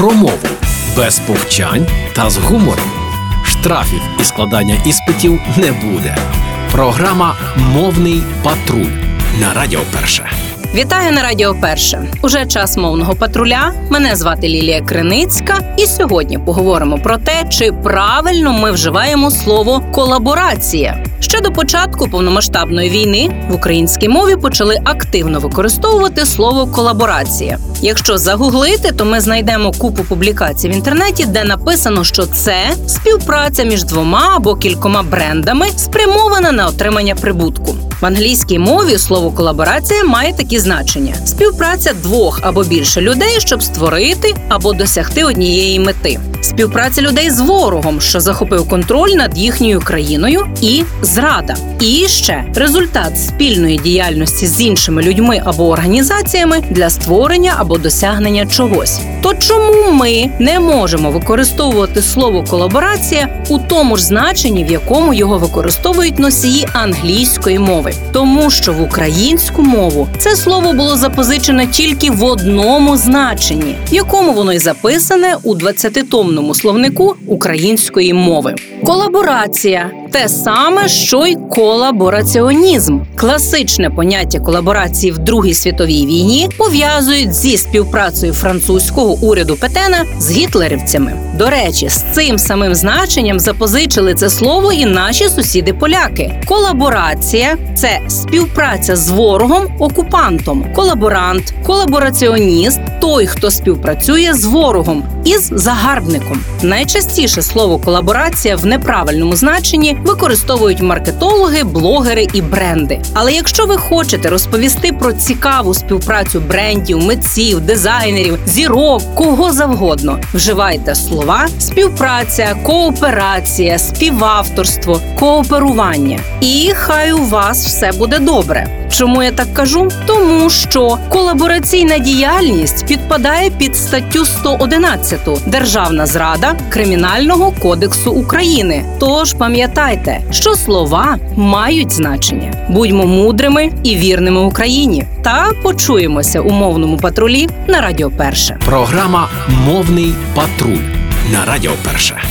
про мову без повчань та з гумором. Штрафів і складання іспитів не буде. Програма Мовний патруль на Радіо Перше. Вітаю на Радіо Перше. Уже час мовного патруля. Мене звати Лілія Криницька, і сьогодні поговоримо про те, чи правильно ми вживаємо слово колаборація. Ще до початку повномасштабної війни в українській мові почали активно використовувати слово колаборація. Якщо загуглити, то ми знайдемо купу публікацій в інтернеті, де написано, що це співпраця між двома або кількома брендами, спрямована на отримання прибутку. В англійській мові слово колаборація має такі значення: співпраця двох або більше людей, щоб створити або досягти однієї мети. Співпраця людей з ворогом, що захопив контроль над їхньою країною, і зрада. І ще результат спільної діяльності з іншими людьми або організаціями для створення або досягнення чогось. То чому ми не можемо використовувати слово колаборація у тому ж значенні, в якому його використовують носії англійської мови? Тому що в українську мову це слово було запозичене тільки в одному значенні, в якому воно й записане у 20-томному словнику української мови. Колаборація те саме, що й колабораціонізм. Класичне поняття колаборації в Другій світовій війні пов'язують зі співпрацею французького уряду Петена з гітлерівцями. До речі, з цим самим значенням запозичили це слово і наші сусіди-поляки. Колаборація це співпраця з ворогом, окупантом, колаборант, колабораціоніст той, хто співпрацює з ворогом із загарбником. Найчастіше слово колаборація в неправильному значенні використовують маркетологи, блогери і бренди. Але якщо ви хочете розповісти про цікаву співпрацю брендів, митців, дизайнерів, зірок, кого завгодно, вживайте слова співпраця, кооперація, співавторство, кооперування. І хай у вас все буде добре. Чому я так кажу? Тому що колабораційна діяльність підпадає під статтю 111 Державна зрада Кримінального кодексу України. Тож пам'ятайте, що слова мають значення. Будьмо мудрими і вірними Україні. Та почуємося у мовному патрулі на Радіо Перше. Програма Мовний патруль на Радіо Перше.